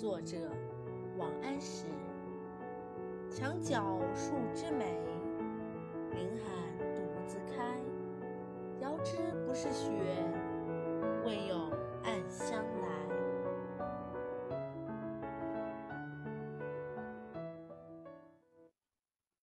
作者王安石。墙角数枝梅凌寒独自开。遥知不是雪